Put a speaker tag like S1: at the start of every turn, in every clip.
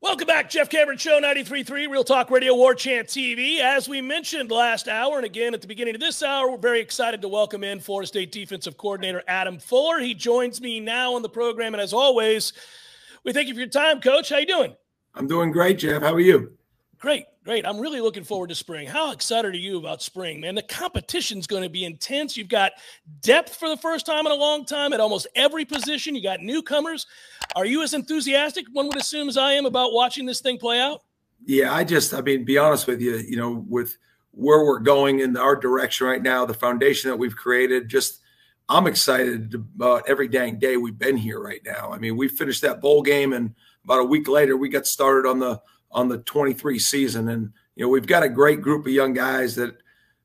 S1: Welcome back, Jeff Cameron Show, 93.3 Real Talk Radio, War Chant TV. As we mentioned last hour, and again at the beginning of this hour, we're very excited to welcome in Florida State Defensive Coordinator Adam Fuller. He joins me now on the program, and as always, we thank you for your time, Coach. How you doing?
S2: I'm doing great, Jeff. How are you?
S1: Great, great. I'm really looking forward to spring. How excited are you about spring, man? The competition's going to be intense. You've got depth for the first time in a long time at almost every position. You got newcomers. Are you as enthusiastic, one would assume, as I am about watching this thing play out?
S2: Yeah, I just, I mean, be honest with you, you know, with where we're going in our direction right now, the foundation that we've created, just I'm excited about every dang day we've been here right now. I mean, we finished that bowl game, and about a week later, we got started on the on the 23 season. And, you know, we've got a great group of young guys that,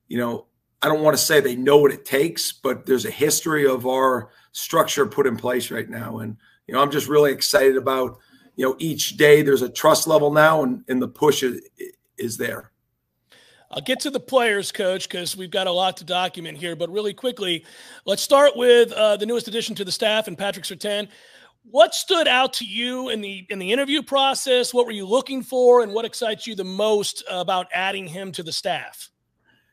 S2: you know, I don't want to say they know what it takes, but there's a history of our structure put in place right now. And, you know, I'm just really excited about, you know, each day there's a trust level now and, and the push is, is there.
S1: I'll get to the players, coach, because we've got a lot to document here. But really quickly, let's start with uh, the newest addition to the staff and Patrick Surtain. What stood out to you in the in the interview process? What were you looking for, and what excites you the most about adding him to the staff?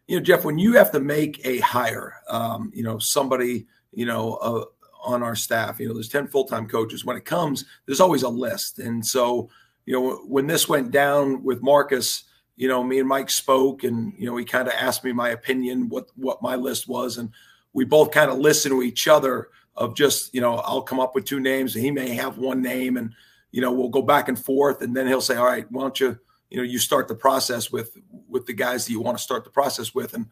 S2: You know, Jeff, when you have to make a hire, um, you know, somebody, you know, uh, on our staff, you know, there's ten full time coaches. When it comes, there's always a list, and so you know, when this went down with Marcus, you know, me and Mike spoke, and you know, he kind of asked me my opinion, what what my list was, and we both kind of listened to each other of just you know I'll come up with two names and he may have one name and you know we'll go back and forth. And then he'll say all right why don't you you know you start the process with with the guys that you want to start the process with. And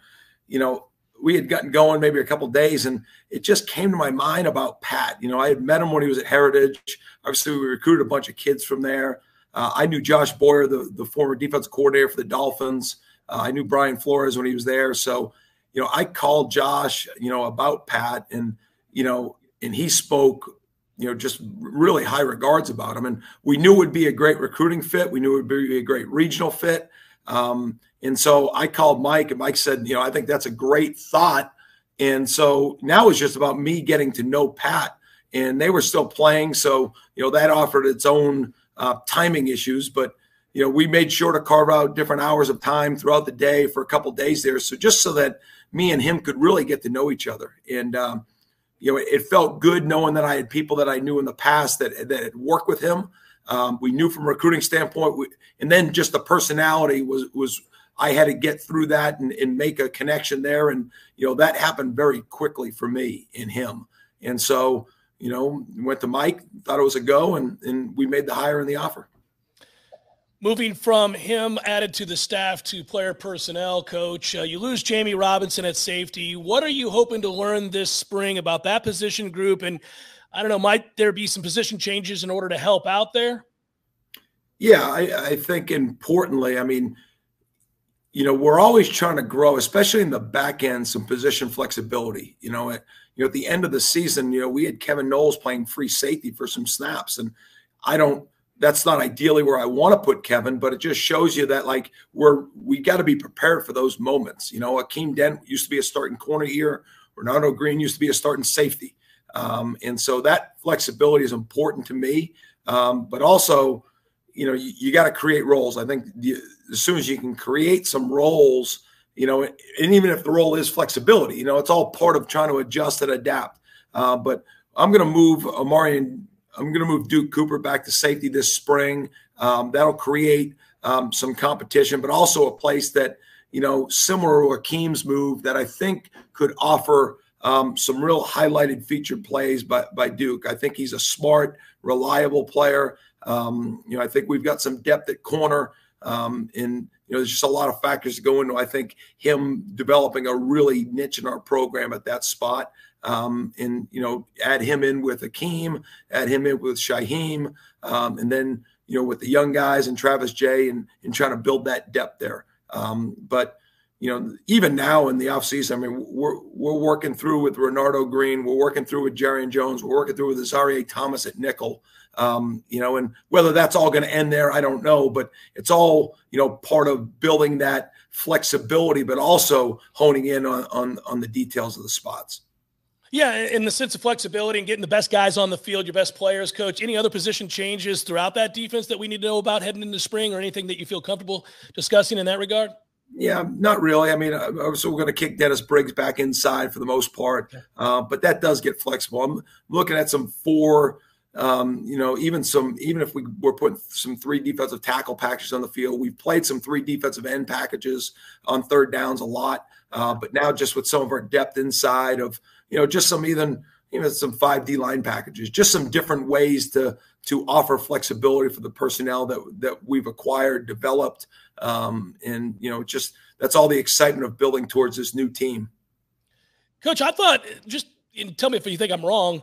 S2: you know we had gotten going maybe a couple days and it just came to my mind about Pat you know I had met him when he was at Heritage obviously we recruited a bunch of kids from there uh, I knew Josh Boyer the the former defense coordinator for the Dolphins uh, I knew Brian Flores when he was there so you know I called Josh you know about Pat and you know, and he spoke, you know, just really high regards about him. And we knew it would be a great recruiting fit. We knew it would be a great regional fit. Um, and so I called Mike, and Mike said, you know, I think that's a great thought. And so now it's just about me getting to know Pat, and they were still playing. So, you know, that offered its own uh, timing issues. But, you know, we made sure to carve out different hours of time throughout the day for a couple days there. So just so that me and him could really get to know each other. And, um, you know, it felt good knowing that I had people that I knew in the past that that had worked with him. Um, we knew from recruiting standpoint, we, and then just the personality was was I had to get through that and, and make a connection there, and you know that happened very quickly for me and him. And so, you know, went to Mike, thought it was a go, and and we made the hire and the offer.
S1: Moving from him added to the staff to player personnel, coach, uh, you lose Jamie Robinson at safety. What are you hoping to learn this spring about that position group? And I don't know, might there be some position changes in order to help out there?
S2: Yeah, I, I think importantly, I mean, you know, we're always trying to grow, especially in the back end, some position flexibility. You know, at you know at the end of the season, you know, we had Kevin Knowles playing free safety for some snaps, and I don't that's not ideally where I want to put Kevin, but it just shows you that like we're we got to be prepared for those moments. You know, Akeem Dent used to be a starting corner here. Renardo Green used to be a starting safety, um, and so that flexibility is important to me. Um, but also, you know, you, you got to create roles. I think the, as soon as you can create some roles, you know, and even if the role is flexibility, you know, it's all part of trying to adjust and adapt. Uh, but I'm going to move Amari and I'm going to move Duke Cooper back to safety this spring. Um, that'll create um, some competition, but also a place that you know similar to Akeem's move that I think could offer um, some real highlighted featured plays by by Duke. I think he's a smart, reliable player. Um, you know, I think we've got some depth at corner. Um, and you know, there's just a lot of factors to go into. I think him developing a really niche in our program at that spot, um, and you know, add him in with Akeem, add him in with Shyheim, um, and then you know, with the young guys and Travis Jay, and and trying to build that depth there. Um, but you know, even now in the offseason, I mean, we're we're working through with Renardo Green, we're working through with Jarrian Jones, we're working through with Azareye'h Thomas at nickel. Um, you know, and whether that's all going to end there, I don't know, but it's all you know part of building that flexibility, but also honing in on on, on the details of the spots.
S1: Yeah, in the sense of flexibility and getting the best guys on the field, your best players, coach. Any other position changes throughout that defense that we need to know about heading into spring, or anything that you feel comfortable discussing in that regard?
S2: Yeah, not really. I mean, so we're going to kick Dennis Briggs back inside for the most part, uh, but that does get flexible. I'm looking at some four um, you know, even some, even if we were putting some three defensive tackle packages on the field, we've played some three defensive end packages on third downs a lot. Uh, but now just with some of our depth inside of, you know, just some even, you know, some five D line packages, just some different ways to to offer flexibility for the personnel that that we've acquired, developed, um, and you know, just that's all the excitement of building towards this new team.
S1: Coach, I thought just tell me if you think I'm wrong.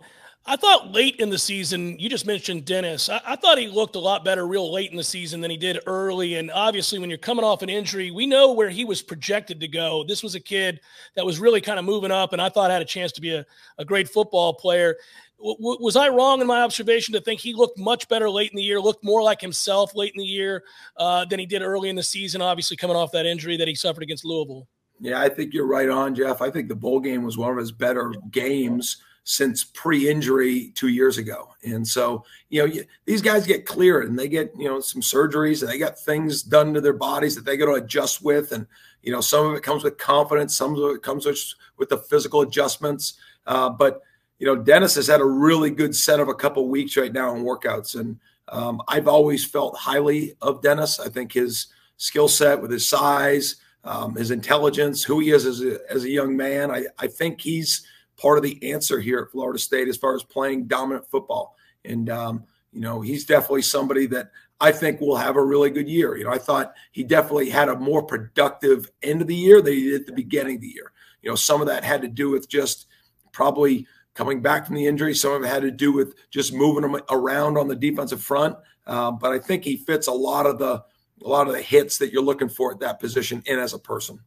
S1: I thought late in the season, you just mentioned Dennis. I, I, thought he looked a lot better real late in the season than he did early. And obviously, when you're coming off an injury, we know where he was projected to go. This was a kid that was really kind of moving up, and I thought had a chance to be a, a great football player. W- was I wrong in my observation to think he looked much better late in the year, looked more like himself late in the year uh, than he did early in the season, obviously coming off that injury that he suffered against Louisville?
S2: Yeah, I think you're right on, Jeff. I think the bowl game was one of his better games since pre-injury two years ago. And so, you know, these guys get cleared and they get, you know, some surgeries and they got things done to their bodies that they got to adjust with. And, you know, some of it comes with confidence, some of it comes with, with the physical adjustments. Uh, but, you know, Dennis has had a really good set of a couple weeks right now in workouts. And um, I've always felt highly of Dennis. I think his skill set with his size, um, his intelligence, who he is as a, as a young man, I, I think he's – part of the answer here at Florida State as far as playing dominant football. And, um, you know, he's definitely somebody that I think will have a really good year. You know, I thought he definitely had a more productive end of the year than he did at the beginning of the year. You know, some of that had to do with just probably coming back from the injury. Some of it had to do with just moving him around on the defensive front. Um, but I think he fits a lot of the a lot of the hits that you're looking for at that position and as a person.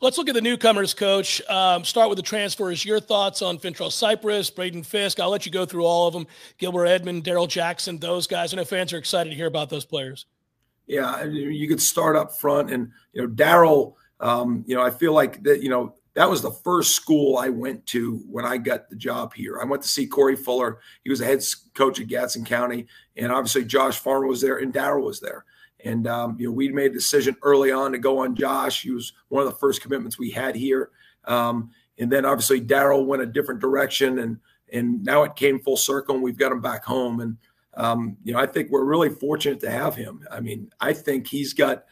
S1: Let's look at the newcomers, coach. Um, start with the transfers. Your thoughts on Fentrell Cypress, Braden Fisk. I'll let you go through all of them. Gilbert Edmond, Darrell Jackson, those guys. I know fans are excited to hear about those players.
S2: Yeah, you could start up front, and you know Darrell. Um, you know, I feel like that. You know, that was the first school I went to when I got the job here. I went to see Corey Fuller. He was the head coach at Gadsden County, and obviously Josh Farmer was there, and Darrell was there. And um, you know, we made a decision early on to go on Josh. He was one of the first commitments we had here. Um, and then obviously Darrell went a different direction, and and now it came full circle, and we've got him back home. And um, you know, I think we're really fortunate to have him. I mean, I think he's got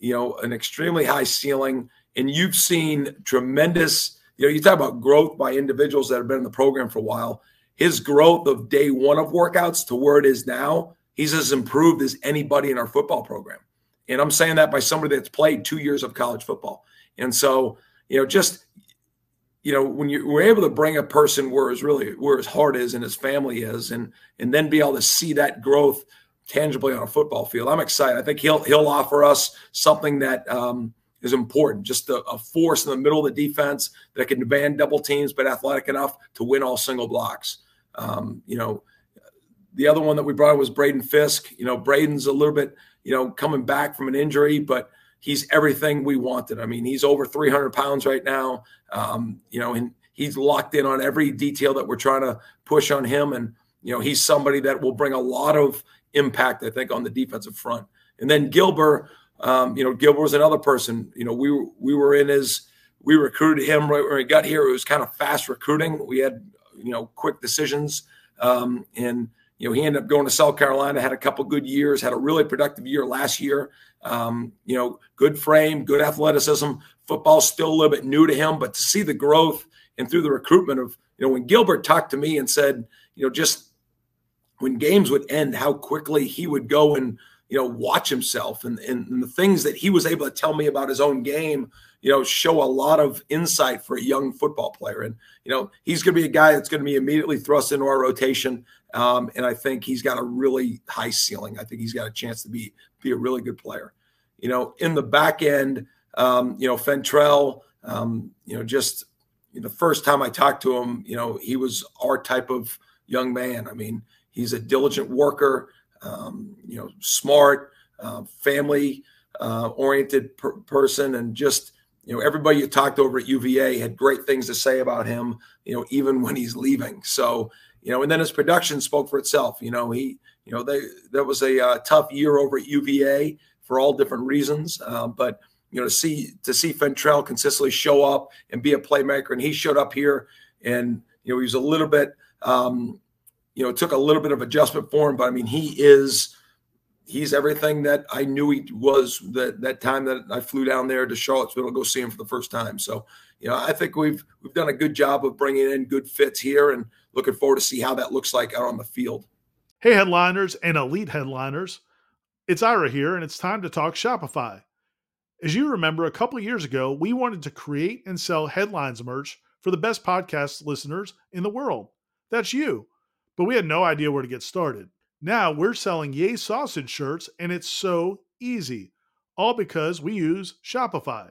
S2: you know an extremely high ceiling, and you've seen tremendous. You know, you talk about growth by individuals that have been in the program for a while. His growth of day one of workouts to where it is now He's as improved as anybody in our football program. And I'm saying that by somebody that's played two years of college football. And so, you know, just, you know, when you are able to bring a person where his really where his heart is and his family is, and and then be able to see that growth tangibly on a football field, I'm excited. I think he'll he'll offer us something that um, is important. Just a, a, force in the middle of the defense that can demand double teams, but athletic enough to win all single blocks. Um, you know, the other one that we brought was Braden Fisk. You know, Braden's a little bit, you know, coming back from an injury, but he's everything we wanted. I mean, he's over 300 pounds right now. Um, you know, and he's locked in on every detail that we're trying to push on him. And, you know, he's somebody that will bring a lot of impact, I think, on the defensive front. And then Gilbert, um, you know, Gilbert was another person. You know, we were, we were in his, we recruited him right when he got here. It was kind of fast recruiting. We had, you know, quick decisions. Um, and, you know, he ended up going to South Carolina, had a couple good years, had a really productive year last year. Um, you know, good frame, good athleticism. Football's still a little bit new to him, but to see the growth and through the recruitment of, you know, when Gilbert talked to me and said, you know, just when games would end, how quickly he would go and, you know, watch himself and, and, and the things that he was able to tell me about his own game, you know, show a lot of insight for a young football player. And, you know, he's going to be a guy that's going to be immediately thrust into our rotation. Um, and I think he's got a really high ceiling. I think he's got a chance to be be a really good player. You know, in the back end, um, you know, Fentrell, um, you know, just the first time I talked to him, you know, he was our type of young man. I mean, he's a diligent worker, um, you know, smart, uh, family uh, oriented per- person, and just you know, everybody you talked over at UVA had great things to say about him. You know, even when he's leaving. So you know, and then his production spoke for itself. You know, he, you know, they that was a uh, tough year over at UVA for all different reasons. Um, but you know, to see to see Fentrell consistently show up and be a playmaker, and he showed up here, and you know, he was a little bit, um, you know, took a little bit of adjustment for him, but I mean, he is. He's everything that I knew he was that that time that I flew down there to Charlottesville to go see him for the first time. So, you know, I think we've we've done a good job of bringing in good fits here, and looking forward to see how that looks like out on the field.
S3: Hey, headliners and elite headliners. It's Ira here, and it's time to talk Shopify. As you remember, a couple years ago, we wanted to create and sell headlines merch for the best podcast listeners in the world. That's you. But we had no idea where to get started. Now we're selling Yay Sausage shirts, and it's so easy. All because we use Shopify.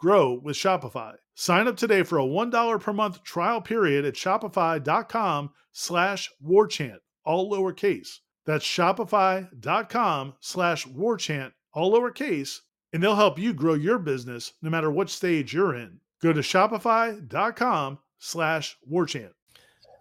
S3: grow with Shopify. Sign up today for a $1 per month trial period at shopify.com slash warchant, all lowercase. That's shopify.com slash warchant, all lowercase, and they'll help you grow your business no matter what stage you're in. Go to shopify.com slash warchant.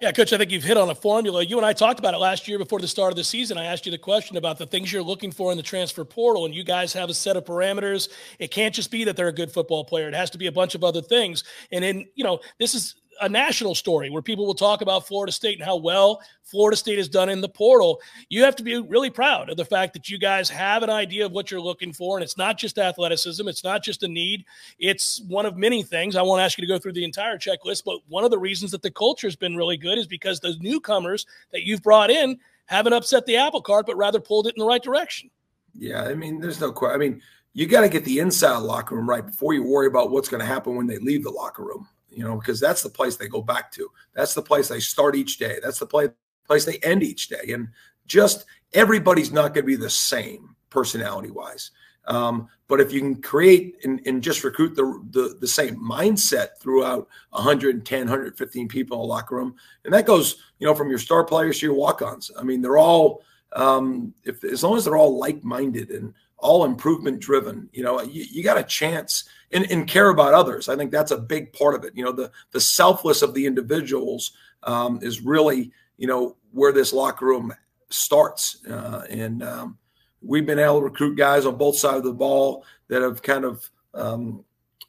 S1: Yeah, Coach, I think you've hit on a formula. You and I talked about it last year before the start of the season. I asked you the question about the things you're looking for in the transfer portal, and you guys have a set of parameters. It can't just be that they're a good football player, it has to be a bunch of other things. And in, you know, this is a national story where people will talk about Florida State and how well Florida State has done in the portal. You have to be really proud of the fact that you guys have an idea of what you're looking for. And it's not just athleticism, it's not just a need, it's one of many things. I won't ask you to go through the entire checklist, but one of the reasons that the culture has been really good is because the newcomers that you've brought in haven't upset the apple cart, but rather pulled it in the right direction.
S2: Yeah, I mean, there's no question. I mean, you got to get the inside locker room right before you worry about what's going to happen when they leave the locker room you know, because that's the place they go back to. That's the place they start each day. That's the play, place they end each day. And just everybody's not going to be the same personality wise. Um, but if you can create and, and just recruit the, the, the same mindset throughout 110, 115 people in a locker room, and that goes, you know, from your star players to your walk-ons. I mean, they're all um, if as long as they're all like-minded and all improvement driven. You know, you, you got a chance and, and, care about others. I think that's a big part of it. You know, the the selfless of the individuals um, is really you know where this locker room starts. Uh, and um, we've been able to recruit guys on both sides of the ball that have kind of um,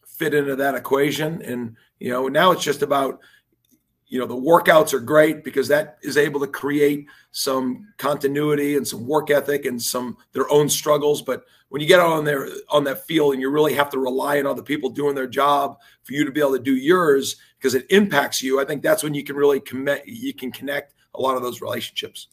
S2: fit into that equation. And you know, now it's just about you know the workouts are great because that is able to create some continuity and some work ethic and some their own struggles but when you get on there on that field and you really have to rely on other people doing their job for you to be able to do yours because it impacts you i think that's when you can really commit you can connect a lot of those relationships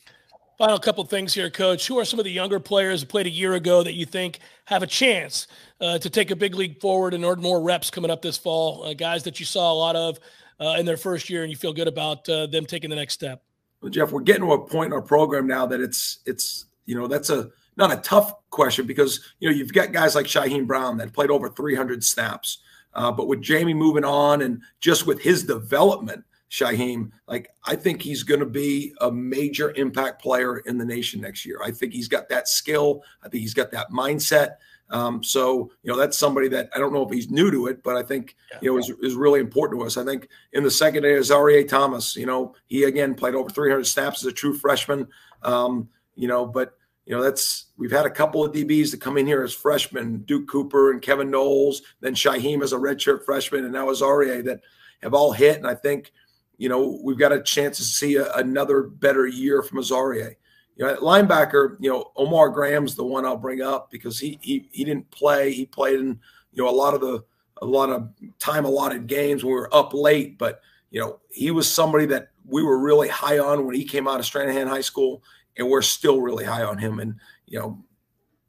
S1: Final couple things here, Coach. Who are some of the younger players who played a year ago that you think have a chance uh, to take a big league forward and earn more reps coming up this fall? Uh, guys that you saw a lot of uh, in their first year, and you feel good about uh, them taking the next step.
S2: Well, Jeff, we're getting to a point in our program now that it's it's you know that's a not a tough question because you know you've got guys like Shyheim Brown that played over 300 snaps, uh, but with Jamie moving on and just with his development Shyheim, like I think he's going to be a major impact player in the nation next year. I think he's got that skill. I think he's got that mindset. Um, so you know that's somebody that I don't know if he's new to it, but I think you know is, is really important to us. I think in the second day, Azareye'h Thomas, you know, he again played over 300 snaps as a true freshman. Um, you know, but you know that's we've had a couple of DBs that come in here as freshmen, Duke Cooper and Kevin Knowles, then Shyheim as a redshirt freshman, and now Azareye'h that have all hit. And I think you know, we've got a chance to see a, another better year from Azareye'h. You know, linebacker, you know, Omar Graham's the one I'll bring up because he he he didn't play. He played in you know a lot of the a lot of time allotted games when we were up late, but you know he was somebody that we were really high on when he came out of Stranahan High School, and we're still really high on him. And you know,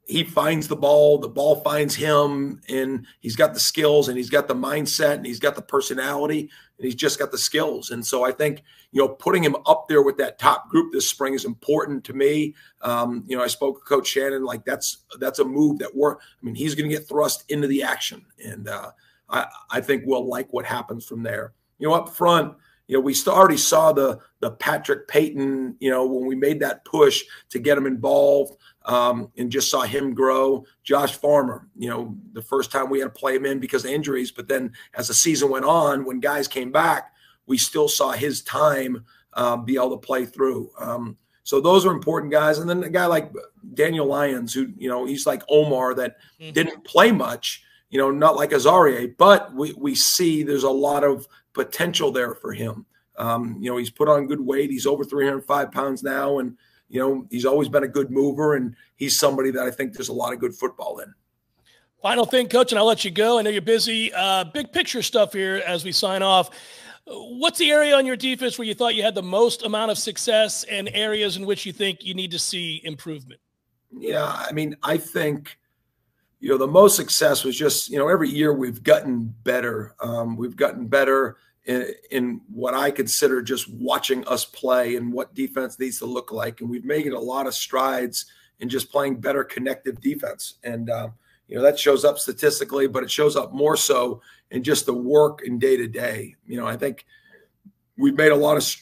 S2: he finds the ball, the ball finds him, and he's got the skills and he's got the mindset and he's got the personality and he's just got the skills. And so I think, you know, putting him up there with that top group this spring is important to me. Um, you know, I spoke with Coach Shannon, like that's that's a move that we're, I mean, he's to get thrust into the action. And uh, I, I think we'll like what happens from there. You know, up front, you know, we already saw the the Patrick Payton, you know, when we made that push to get him involved um, and just saw him grow. Josh Farmer, you know, the first time we had to play him in because of injuries, but then as the season went on, when guys came back, we still saw his time uh, be able to play through. Um, so those are important guys. And then a guy like Daniel Lyons, who, you know, he's like Omar that mm-hmm. didn't play much, you know, not like Azareye'h, but we, we see there's a lot of potential there for him. Um, you know, he's put on good weight. He's over 305 pounds now. And, you know, he's always been a good mover. And he's somebody that I think there's a lot of good football in.
S1: Final thing, coach, and I'll let you go. I know you're busy. Uh, big picture stuff here as we sign off. What's the area on your defense where you thought you had the most amount of success and areas in which you think you need to see improvement?
S2: Yeah, I mean, I think you know, the most success was just, you know, every year we've gotten better. Um, we've gotten better in, in, what I consider just watching us play and what defense needs to look like. And we've made a lot of strides in just playing better connective defense. And, um, you know, that shows up statistically, but it shows up more so in just the work and day to day. You know, I think we've made a lot of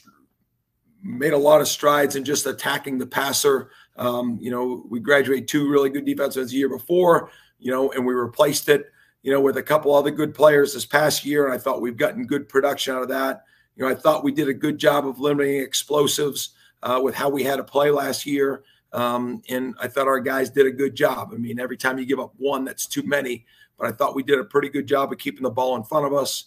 S2: made a lot of strides in just attacking the passer. Um, you know, we graduated two really good defenses the year before you know, and we replaced it, you know, with a couple other good players this past year. And I thought we've gotten good production out of that. You know, I thought we did a good job of limiting explosives uh, with how we had to play last year. Um, and I thought our guys did a good job. I mean, every time you give up one, that's too many. But I thought we did a pretty good job of keeping the ball in front of us.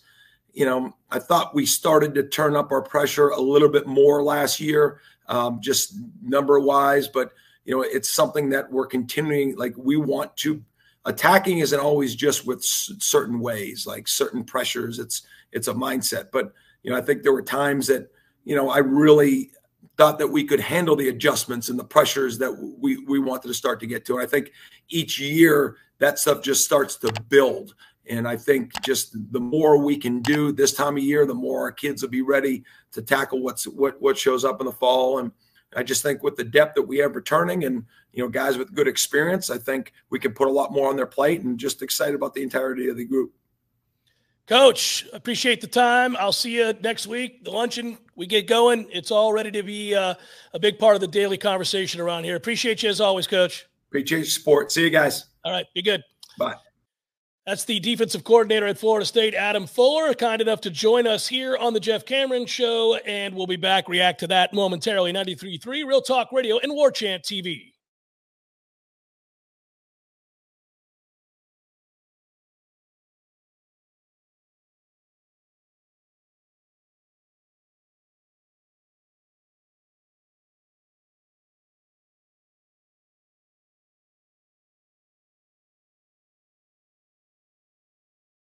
S2: You know, I thought we started to turn up our pressure a little bit more last year, um, just number wise. But you know, it's something that we're continuing. Like we want to attacking isn't always just with certain ways, like certain pressures. It's it's a mindset. But you know, I think there were times that you know I really thought that we could handle the adjustments and the pressures that we we wanted to start to get to. And I think each year that stuff just starts to build. And I think just the more we can do this time of year, the more our kids will be ready to tackle what's what what shows up in the fall. And I just think with the depth that we have returning and you know guys with good experience, I think we can put a lot more on their plate and just excited about the entirety of the group.
S1: Coach, appreciate the time. I'll see you next week. The luncheon we get going. It's all ready to be uh, a big part of the daily conversation around here. Appreciate you as always, Coach.
S2: Appreciate your support. See you guys.
S1: All right, be good.
S2: Bye.
S1: That's the defensive coordinator at Florida State, Adam Fuller, kind enough to join us here on the Jeff Cameron Show, and we'll be back. React to that momentarily. 93.3 Real Talk Radio and War Chant TV.